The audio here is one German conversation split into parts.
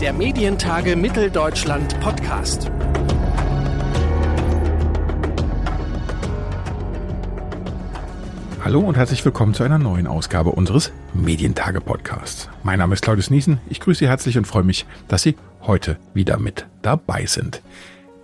der Medientage Mitteldeutschland Podcast. Hallo und herzlich willkommen zu einer neuen Ausgabe unseres Medientage Podcasts. Mein Name ist Claudius Niesen. Ich grüße Sie herzlich und freue mich, dass Sie heute wieder mit dabei sind.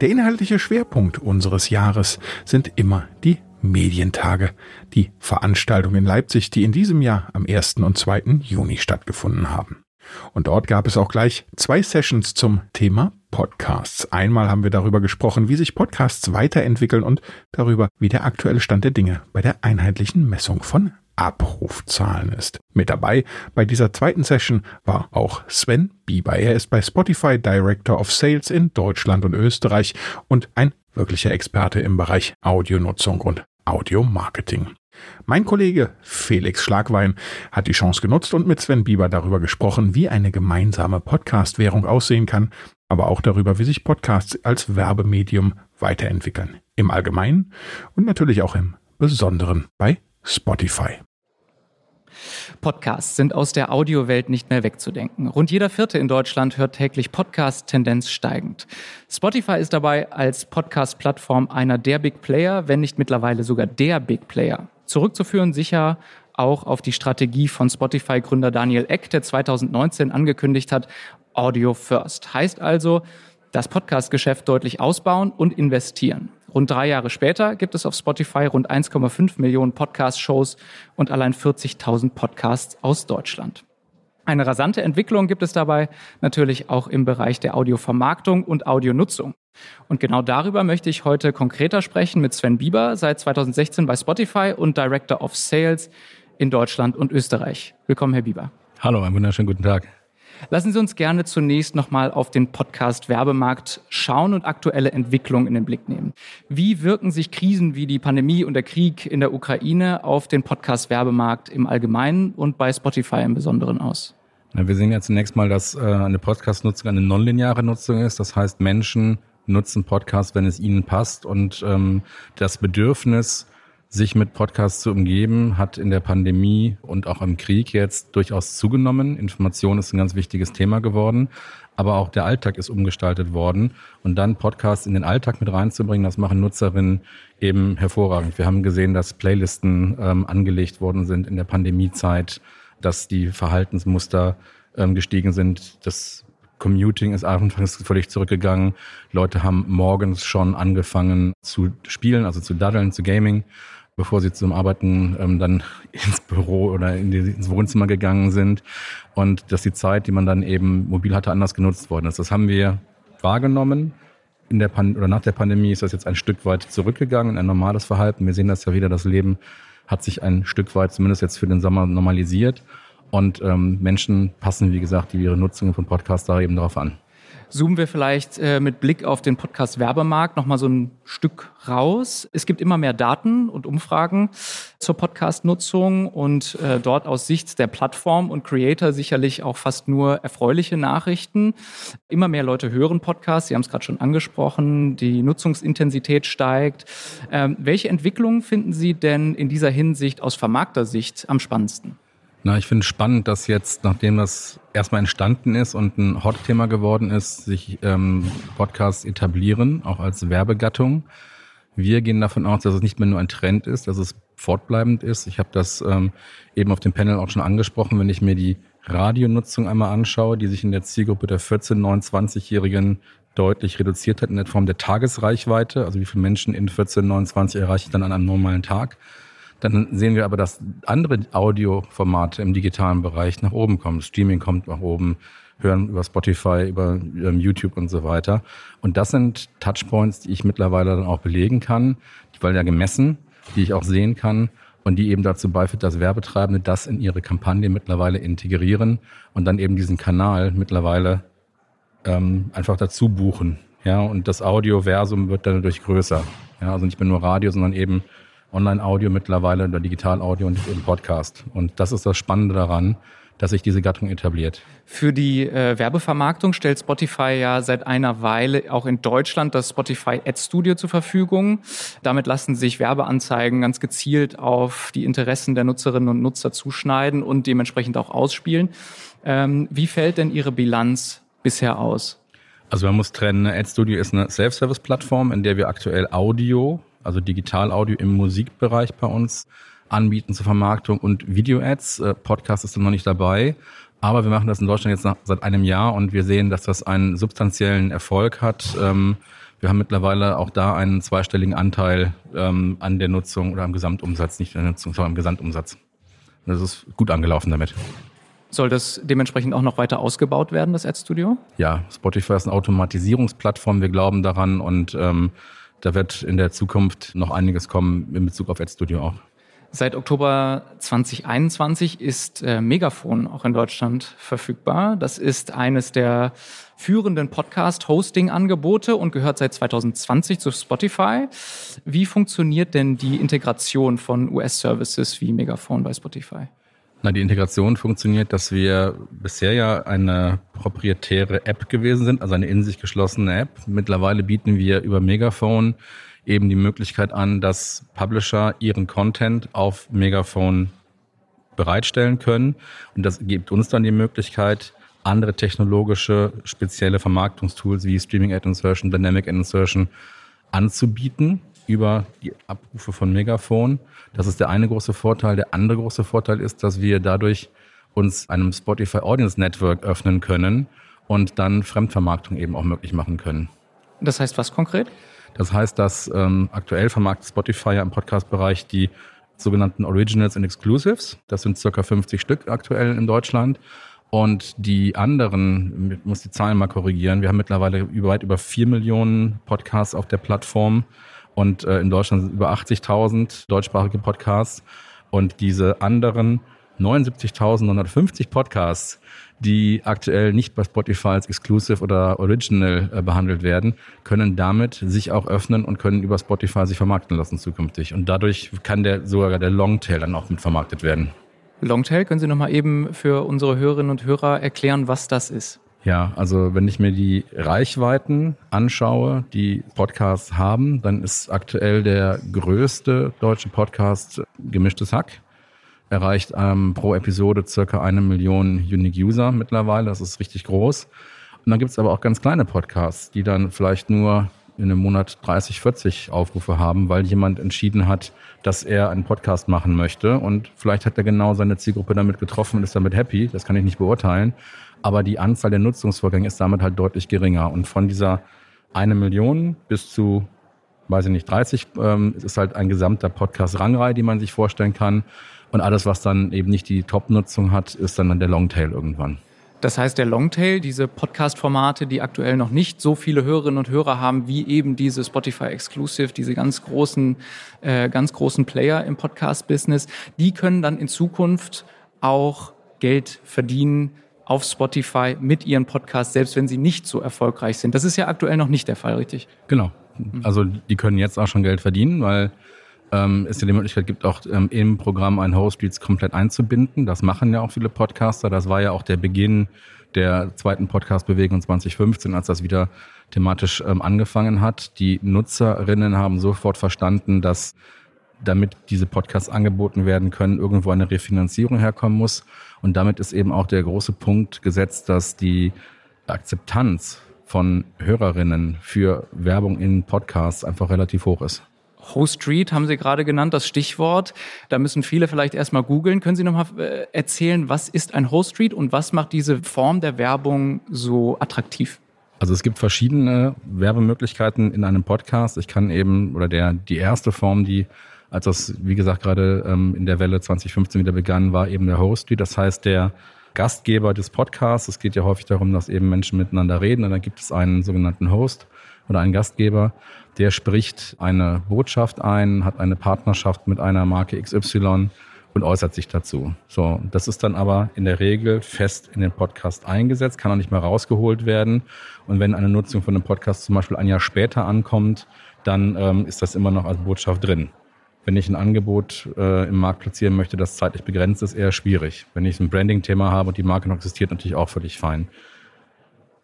Der inhaltliche Schwerpunkt unseres Jahres sind immer die Medientage, die Veranstaltung in Leipzig, die in diesem Jahr am 1. und 2. Juni stattgefunden haben. Und dort gab es auch gleich zwei Sessions zum Thema Podcasts. Einmal haben wir darüber gesprochen, wie sich Podcasts weiterentwickeln und darüber, wie der aktuelle Stand der Dinge bei der einheitlichen Messung von Abrufzahlen ist. Mit dabei bei dieser zweiten Session war auch Sven Bieber. Er ist bei Spotify Director of Sales in Deutschland und Österreich und ein wirklicher Experte im Bereich Audionutzung und Audiomarketing. Mein Kollege Felix Schlagwein hat die Chance genutzt und mit Sven Bieber darüber gesprochen, wie eine gemeinsame Podcast-Währung aussehen kann, aber auch darüber, wie sich Podcasts als Werbemedium weiterentwickeln. Im Allgemeinen und natürlich auch im Besonderen bei Spotify. Podcasts sind aus der Audiowelt nicht mehr wegzudenken. Rund jeder Vierte in Deutschland hört täglich Podcast, Tendenz steigend. Spotify ist dabei als Podcast-Plattform einer der Big Player, wenn nicht mittlerweile sogar der Big Player. Zurückzuführen sicher auch auf die Strategie von Spotify-Gründer Daniel Eck, der 2019 angekündigt hat, Audio First. Heißt also, das Podcast-Geschäft deutlich ausbauen und investieren. Rund drei Jahre später gibt es auf Spotify rund 1,5 Millionen Podcast-Shows und allein 40.000 Podcasts aus Deutschland. Eine rasante Entwicklung gibt es dabei natürlich auch im Bereich der Audiovermarktung und Audionutzung. Und genau darüber möchte ich heute konkreter sprechen mit Sven Bieber, seit 2016 bei Spotify und Director of Sales in Deutschland und Österreich. Willkommen, Herr Bieber. Hallo, einen wunderschönen guten Tag. Lassen Sie uns gerne zunächst nochmal auf den Podcast-Werbemarkt schauen und aktuelle Entwicklungen in den Blick nehmen. Wie wirken sich Krisen wie die Pandemie und der Krieg in der Ukraine auf den Podcast-Werbemarkt im Allgemeinen und bei Spotify im Besonderen aus? Na, wir sehen ja zunächst mal, dass äh, eine Podcast-Nutzung eine nonlineare Nutzung ist. Das heißt, Menschen nutzen Podcasts, wenn es ihnen passt und ähm, das Bedürfnis, sich mit Podcasts zu umgeben, hat in der Pandemie und auch im Krieg jetzt durchaus zugenommen. Information ist ein ganz wichtiges Thema geworden, aber auch der Alltag ist umgestaltet worden. Und dann Podcasts in den Alltag mit reinzubringen, das machen Nutzerinnen eben hervorragend. Wir haben gesehen, dass Playlisten ähm, angelegt worden sind in der Pandemiezeit, dass die Verhaltensmuster ähm, gestiegen sind. Das Commuting ist einfach völlig zurückgegangen. Leute haben morgens schon angefangen zu spielen, also zu daddeln, zu Gaming bevor sie zum Arbeiten ähm, dann ins Büro oder in die, ins Wohnzimmer gegangen sind und dass die Zeit, die man dann eben mobil hatte, anders genutzt worden ist. Das haben wir wahrgenommen. In der Pan oder nach der Pandemie ist das jetzt ein Stück weit zurückgegangen, ein normales Verhalten. Wir sehen das ja wieder, das Leben hat sich ein Stück weit, zumindest jetzt für den Sommer, normalisiert. Und ähm, Menschen passen, wie gesagt, ihre Nutzung von Podcasts da eben darauf an zoomen wir vielleicht äh, mit Blick auf den Podcast-Werbemarkt nochmal so ein Stück raus. Es gibt immer mehr Daten und Umfragen zur Podcast-Nutzung und äh, dort aus Sicht der Plattform und Creator sicherlich auch fast nur erfreuliche Nachrichten. Immer mehr Leute hören Podcasts, Sie haben es gerade schon angesprochen, die Nutzungsintensität steigt. Ähm, welche Entwicklungen finden Sie denn in dieser Hinsicht aus Vermarkter-Sicht am spannendsten? Na, ich finde es spannend, dass jetzt, nachdem das erstmal entstanden ist und ein Hot-Thema geworden ist, sich ähm, Podcasts etablieren, auch als Werbegattung. Wir gehen davon aus, dass es nicht mehr nur ein Trend ist, dass es fortbleibend ist. Ich habe das ähm, eben auf dem Panel auch schon angesprochen, wenn ich mir die Radionutzung einmal anschaue, die sich in der Zielgruppe der 14-, 29-Jährigen deutlich reduziert hat in der Form der Tagesreichweite. Also wie viele Menschen in 14, 29 erreiche ich dann an einem normalen Tag dann sehen wir aber, dass andere Audioformate im digitalen Bereich nach oben kommen. Streaming kommt nach oben, hören über Spotify, über ähm, YouTube und so weiter. Und das sind Touchpoints, die ich mittlerweile dann auch belegen kann, die weil ja gemessen, die ich auch sehen kann und die eben dazu beiführt, dass Werbetreibende das in ihre Kampagne mittlerweile integrieren und dann eben diesen Kanal mittlerweile ähm, einfach dazu buchen. Ja, und das Audioversum wird dann dadurch größer. Ja, also nicht mehr nur Radio, sondern eben Online-Audio mittlerweile oder Digital-Audio und im Podcast. Und das ist das Spannende daran, dass sich diese Gattung etabliert. Für die äh, Werbevermarktung stellt Spotify ja seit einer Weile auch in Deutschland das Spotify Ad Studio zur Verfügung. Damit lassen sich Werbeanzeigen ganz gezielt auf die Interessen der Nutzerinnen und Nutzer zuschneiden und dementsprechend auch ausspielen. Ähm, wie fällt denn Ihre Bilanz bisher aus? Also man muss trennen, AdStudio ist eine Self-Service-Plattform, in der wir aktuell Audio, also Digital-Audio im Musikbereich bei uns anbieten zur Vermarktung und Video-Ads. Äh, Podcast ist dann noch nicht dabei. Aber wir machen das in Deutschland jetzt nach, seit einem Jahr und wir sehen, dass das einen substanziellen Erfolg hat. Ähm, wir haben mittlerweile auch da einen zweistelligen Anteil ähm, an der Nutzung oder am Gesamtumsatz, nicht an der Nutzung, sondern am Gesamtumsatz. Das ist gut angelaufen damit. Soll das dementsprechend auch noch weiter ausgebaut werden, das Ad-Studio? Ja, Spotify ist eine Automatisierungsplattform. Wir glauben daran und ähm, da wird in der Zukunft noch einiges kommen in Bezug auf Ad-Studio auch. Seit Oktober 2021 ist äh, Megafon auch in Deutschland verfügbar. Das ist eines der führenden Podcast-Hosting-Angebote und gehört seit 2020 zu Spotify. Wie funktioniert denn die Integration von US-Services wie Megafon bei Spotify? Na, die Integration funktioniert, dass wir bisher ja eine proprietäre App gewesen sind, also eine in sich geschlossene App. Mittlerweile bieten wir über Megafon eben die Möglichkeit an, dass Publisher ihren Content auf Megaphone bereitstellen können. Und das gibt uns dann die Möglichkeit, andere technologische, spezielle Vermarktungstools wie Streaming Ad Insertion, Dynamic Ad Insertion anzubieten über die Abrufe von Megaphone. Das ist der eine große Vorteil. Der andere große Vorteil ist, dass wir dadurch uns einem Spotify Audience Network öffnen können und dann Fremdvermarktung eben auch möglich machen können. Das heißt was konkret? Das heißt, dass ähm, aktuell vermarktet Spotify ja im Podcast-Bereich die sogenannten Originals und Exclusives. Das sind circa 50 Stück aktuell in Deutschland. Und die anderen, ich muss die Zahlen mal korrigieren, wir haben mittlerweile weit über 4 Millionen Podcasts auf der Plattform und äh, in Deutschland sind über 80.000 deutschsprachige Podcasts. Und diese anderen 79.950 Podcasts, die aktuell nicht bei Spotify als Exclusive oder Original äh, behandelt werden, können damit sich auch öffnen und können über Spotify sich vermarkten lassen zukünftig. Und dadurch kann der sogar der Longtail dann auch mit vermarktet werden. Longtail, können Sie nochmal eben für unsere Hörerinnen und Hörer erklären, was das ist? Ja, also wenn ich mir die Reichweiten anschaue, die Podcasts haben, dann ist aktuell der größte deutsche Podcast Gemischtes Hack erreicht ähm, pro Episode circa eine Million Unique User mittlerweile. Das ist richtig groß. Und dann gibt es aber auch ganz kleine Podcasts, die dann vielleicht nur in einem Monat 30, 40 Aufrufe haben, weil jemand entschieden hat, dass er einen Podcast machen möchte. Und vielleicht hat er genau seine Zielgruppe damit getroffen und ist damit happy. Das kann ich nicht beurteilen. Aber die Anzahl der Nutzungsvorgänge ist damit halt deutlich geringer. Und von dieser eine Million bis zu, weiß ich nicht, 30 ähm, ist halt ein gesamter Podcast-Rangreihe, die man sich vorstellen kann. Und alles, was dann eben nicht die Top-Nutzung hat, ist dann der Longtail irgendwann. Das heißt, der Longtail, diese Podcast-Formate, die aktuell noch nicht so viele Hörerinnen und Hörer haben, wie eben diese Spotify Exclusive, diese ganz großen, äh, ganz großen Player im Podcast-Business, die können dann in Zukunft auch Geld verdienen auf Spotify mit ihren Podcasts, selbst wenn sie nicht so erfolgreich sind. Das ist ja aktuell noch nicht der Fall, richtig? Genau. Also die können jetzt auch schon Geld verdienen, weil ähm, es ja die Möglichkeit gibt, auch ähm, im Programm ein Host Reads komplett einzubinden. Das machen ja auch viele Podcaster. Das war ja auch der Beginn der zweiten Podcast-Bewegung 2015, als das wieder thematisch ähm, angefangen hat. Die Nutzerinnen haben sofort verstanden, dass damit diese Podcasts angeboten werden können, irgendwo eine Refinanzierung herkommen muss. Und damit ist eben auch der große Punkt gesetzt, dass die Akzeptanz von Hörerinnen für Werbung in Podcasts einfach relativ hoch ist. Host Street haben Sie gerade genannt, das Stichwort. Da müssen viele vielleicht erstmal googeln. Können Sie nochmal äh, erzählen, was ist ein Host Street und was macht diese Form der Werbung so attraktiv? Also es gibt verschiedene Werbemöglichkeiten in einem Podcast. Ich kann eben, oder der, die erste Form, die, als das, wie gesagt, gerade ähm, in der Welle 2015 wieder begann, war eben der Host Street. Das heißt, der Gastgeber des Podcasts. Es geht ja häufig darum, dass eben Menschen miteinander reden und dann gibt es einen sogenannten Host oder einen Gastgeber, der spricht eine Botschaft ein, hat eine Partnerschaft mit einer Marke XY und äußert sich dazu. So, das ist dann aber in der Regel fest in den Podcast eingesetzt, kann auch nicht mehr rausgeholt werden. Und wenn eine Nutzung von einem Podcast zum Beispiel ein Jahr später ankommt, dann ähm, ist das immer noch als Botschaft drin. Wenn ich ein Angebot äh, im Markt platzieren möchte, das zeitlich begrenzt ist, eher schwierig. Wenn ich ein Branding-Thema habe und die Marke noch existiert, natürlich auch völlig fein.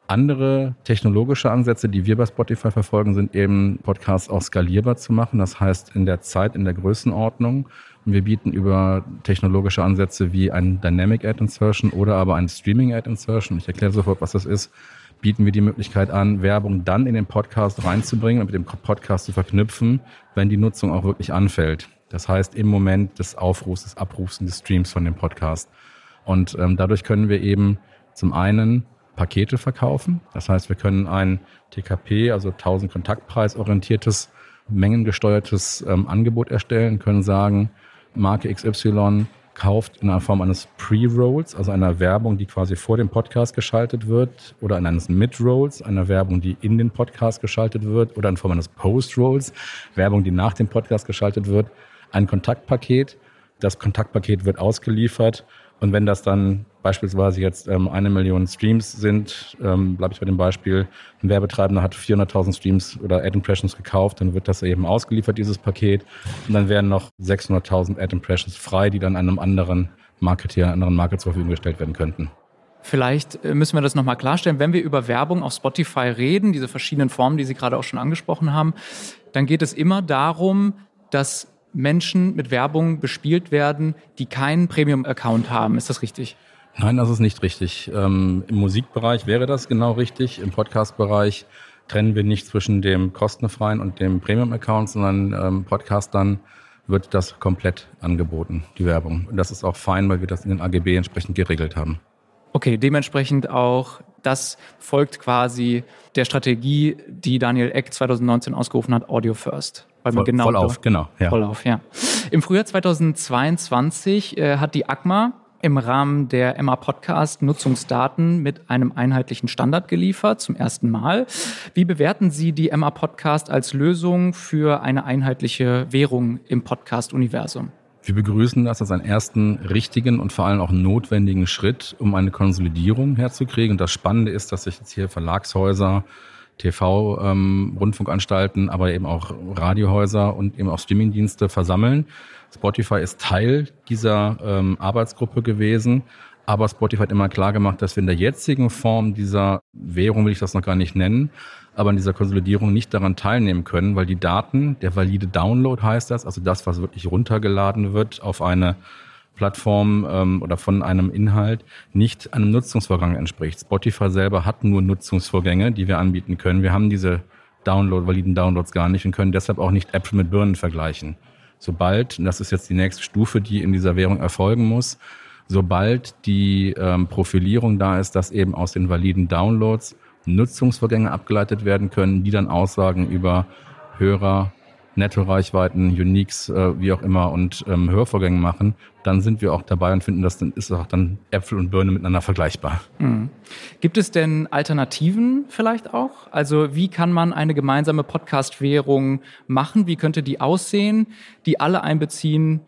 Andere technologische Ansätze, die wir bei Spotify verfolgen, sind eben Podcasts auch skalierbar zu machen. Das heißt, in der Zeit, in der Größenordnung. Und wir bieten über technologische Ansätze wie ein Dynamic Ad Insertion oder aber ein Streaming Ad Insertion, ich erkläre sofort, was das ist, bieten wir die Möglichkeit an, Werbung dann in den Podcast reinzubringen und mit dem Podcast zu verknüpfen, wenn die Nutzung auch wirklich anfällt. Das heißt, im Moment des Aufrufs, des Abrufs und des Streams von dem Podcast. Und ähm, dadurch können wir eben zum einen Pakete verkaufen. Das heißt, wir können ein TKP, also 1000 Kontaktpreis orientiertes, mengengesteuertes ähm, Angebot erstellen, können sagen, Marke XY kauft in einer Form eines Pre-Rolls, also einer Werbung, die quasi vor dem Podcast geschaltet wird, oder in eines Mid-Rolls, einer Werbung, die in den Podcast geschaltet wird, oder in Form eines Post-Rolls, Werbung, die nach dem Podcast geschaltet wird, ein Kontaktpaket. Das Kontaktpaket wird ausgeliefert und wenn das dann beispielsweise jetzt ähm, eine Million Streams sind, ähm, bleibe ich bei dem Beispiel, ein Werbetreibender hat 400.000 Streams oder Ad Impressions gekauft, dann wird das eben ausgeliefert, dieses Paket. Und dann werden noch 600.000 Ad Impressions frei, die dann einem anderen Marketeer, einer anderen Marke zur Verfügung gestellt werden könnten. Vielleicht äh, müssen wir das nochmal klarstellen. Wenn wir über Werbung auf Spotify reden, diese verschiedenen Formen, die Sie gerade auch schon angesprochen haben, dann geht es immer darum, dass Menschen mit Werbung bespielt werden, die keinen Premium-Account haben. Ist das richtig? Nein, das ist nicht richtig. Ähm, Im Musikbereich wäre das genau richtig. Im Podcast-Bereich trennen wir nicht zwischen dem kostenfreien und dem Premium-Account, sondern ähm, Podcastern wird das komplett angeboten, die Werbung. Und das ist auch fein, weil wir das in den AGB entsprechend geregelt haben. Okay, dementsprechend auch, das folgt quasi der Strategie, die Daniel Eck 2019 ausgerufen hat, Audio First. Weil man voll, genau voll auf, genau. Ja. Voll auf, ja. Im Frühjahr 2022 äh, hat die ACMA im Rahmen der Emma Podcast Nutzungsdaten mit einem einheitlichen Standard geliefert, zum ersten Mal. Wie bewerten Sie die Emma Podcast als Lösung für eine einheitliche Währung im Podcast-Universum? Wir begrüßen das als einen ersten richtigen und vor allem auch notwendigen Schritt, um eine Konsolidierung herzukriegen. Und das Spannende ist, dass sich jetzt hier Verlagshäuser, TV-Rundfunkanstalten, ähm, aber eben auch Radiohäuser und eben auch Streamingdienste versammeln. Spotify ist Teil dieser ähm, Arbeitsgruppe gewesen. Aber Spotify hat immer klar gemacht, dass wir in der jetzigen Form dieser Währung, will ich das noch gar nicht nennen, aber in dieser Konsolidierung nicht daran teilnehmen können, weil die Daten, der valide Download heißt das, also das, was wirklich runtergeladen wird auf eine Plattform ähm, oder von einem Inhalt nicht einem Nutzungsvorgang entspricht. Spotify selber hat nur Nutzungsvorgänge, die wir anbieten können. Wir haben diese Download, validen Downloads gar nicht und können deshalb auch nicht Äpfel mit Birnen vergleichen. Sobald, und das ist jetzt die nächste Stufe, die in dieser Währung erfolgen muss, sobald die ähm, Profilierung da ist, dass eben aus den validen Downloads Nutzungsvorgänge abgeleitet werden können, die dann Aussagen über Hörer, Netto-Reichweiten, Uniques, äh, wie auch immer und ähm, Hörvorgänge machen, dann sind wir auch dabei und finden, das dann ist auch dann Äpfel und Birne miteinander vergleichbar. Mhm. Gibt es denn Alternativen vielleicht auch? Also wie kann man eine gemeinsame Podcast-Währung machen? Wie könnte die aussehen, die alle einbeziehen,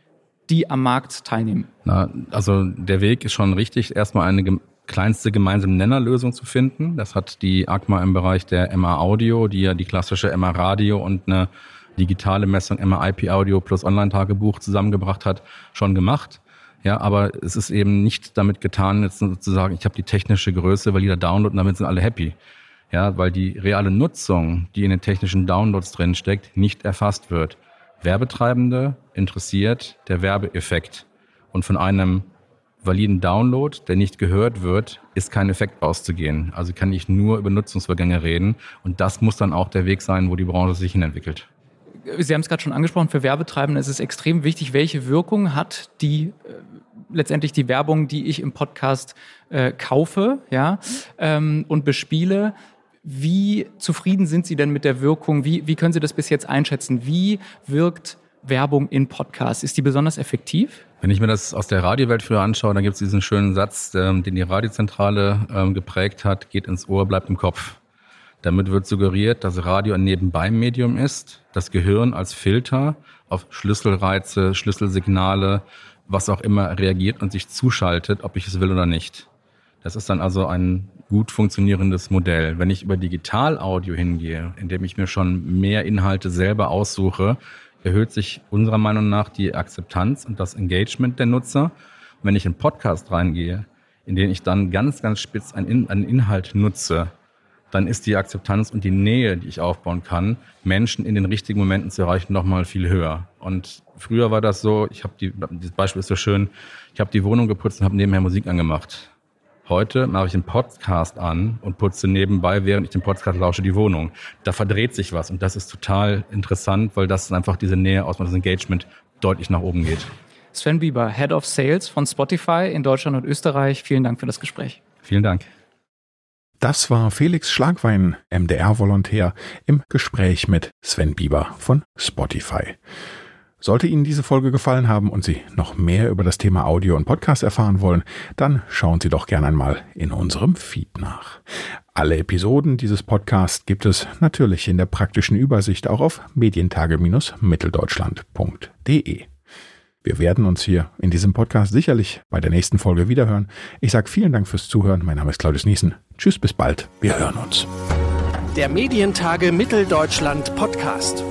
die am Markt teilnehmen? Na, also der Weg ist schon richtig, erstmal eine kleinste gemeinsame Nennerlösung zu finden. Das hat die ACMA im Bereich der MA Audio, die ja die klassische MA Radio und eine digitale Messung immer IP-Audio plus Online-Tagebuch zusammengebracht hat, schon gemacht. Ja, aber es ist eben nicht damit getan, jetzt sozusagen, ich habe die technische Größe, weil jeder Download und damit sind alle happy. Ja, weil die reale Nutzung, die in den technischen Downloads drin steckt, nicht erfasst wird. Werbetreibende interessiert der Werbeeffekt. Und von einem validen Download, der nicht gehört wird, ist kein Effekt auszugehen. Also kann ich nur über Nutzungsvorgänge reden. Und das muss dann auch der Weg sein, wo die Branche sich hinentwickelt. Sie haben es gerade schon angesprochen, für Werbetreibende ist es extrem wichtig, welche Wirkung hat die äh, letztendlich die Werbung, die ich im Podcast äh, kaufe, ja, ähm, und bespiele. Wie zufrieden sind Sie denn mit der Wirkung? Wie, wie können Sie das bis jetzt einschätzen? Wie wirkt Werbung in Podcasts? Ist die besonders effektiv? Wenn ich mir das aus der Radiowelt früher anschaue, dann gibt es diesen schönen Satz, ähm, den die Radiozentrale ähm, geprägt hat, geht ins Ohr, bleibt im Kopf. Damit wird suggeriert, dass Radio ein Nebenbei-Medium ist, das Gehirn als Filter auf Schlüsselreize, Schlüsselsignale, was auch immer reagiert und sich zuschaltet, ob ich es will oder nicht. Das ist dann also ein gut funktionierendes Modell. Wenn ich über Digital-Audio hingehe, indem ich mir schon mehr Inhalte selber aussuche, erhöht sich unserer Meinung nach die Akzeptanz und das Engagement der Nutzer. Und wenn ich in Podcast reingehe, in den ich dann ganz, ganz spitz einen, Inhalt nutze, dann ist die Akzeptanz und die Nähe, die ich aufbauen kann, Menschen in den richtigen Momenten zu erreichen, nochmal viel höher. Und früher war das so, ich habe die, das Beispiel ist so schön, ich habe die Wohnung geputzt und habe nebenher Musik angemacht. Heute mache ich einen Podcast an und putze nebenbei, während ich den Podcast lausche, die Wohnung. Da verdreht sich was und das ist total interessant, weil das einfach diese Nähe aus das Engagement deutlich nach oben geht. Sven Bieber, Head of Sales von Spotify in Deutschland und Österreich. Vielen Dank für das Gespräch. Vielen Dank. Das war Felix Schlagwein, MDR-Volontär, im Gespräch mit Sven Bieber von Spotify. Sollte Ihnen diese Folge gefallen haben und Sie noch mehr über das Thema Audio und Podcast erfahren wollen, dann schauen Sie doch gerne einmal in unserem Feed nach. Alle Episoden dieses Podcasts gibt es natürlich in der praktischen Übersicht auch auf medientage-mitteldeutschland.de. Wir werden uns hier in diesem Podcast sicherlich bei der nächsten Folge wiederhören. Ich sage vielen Dank fürs Zuhören. Mein Name ist Claudius Niesen. Tschüss, bis bald. Wir hören uns. Der Medientage Mitteldeutschland Podcast.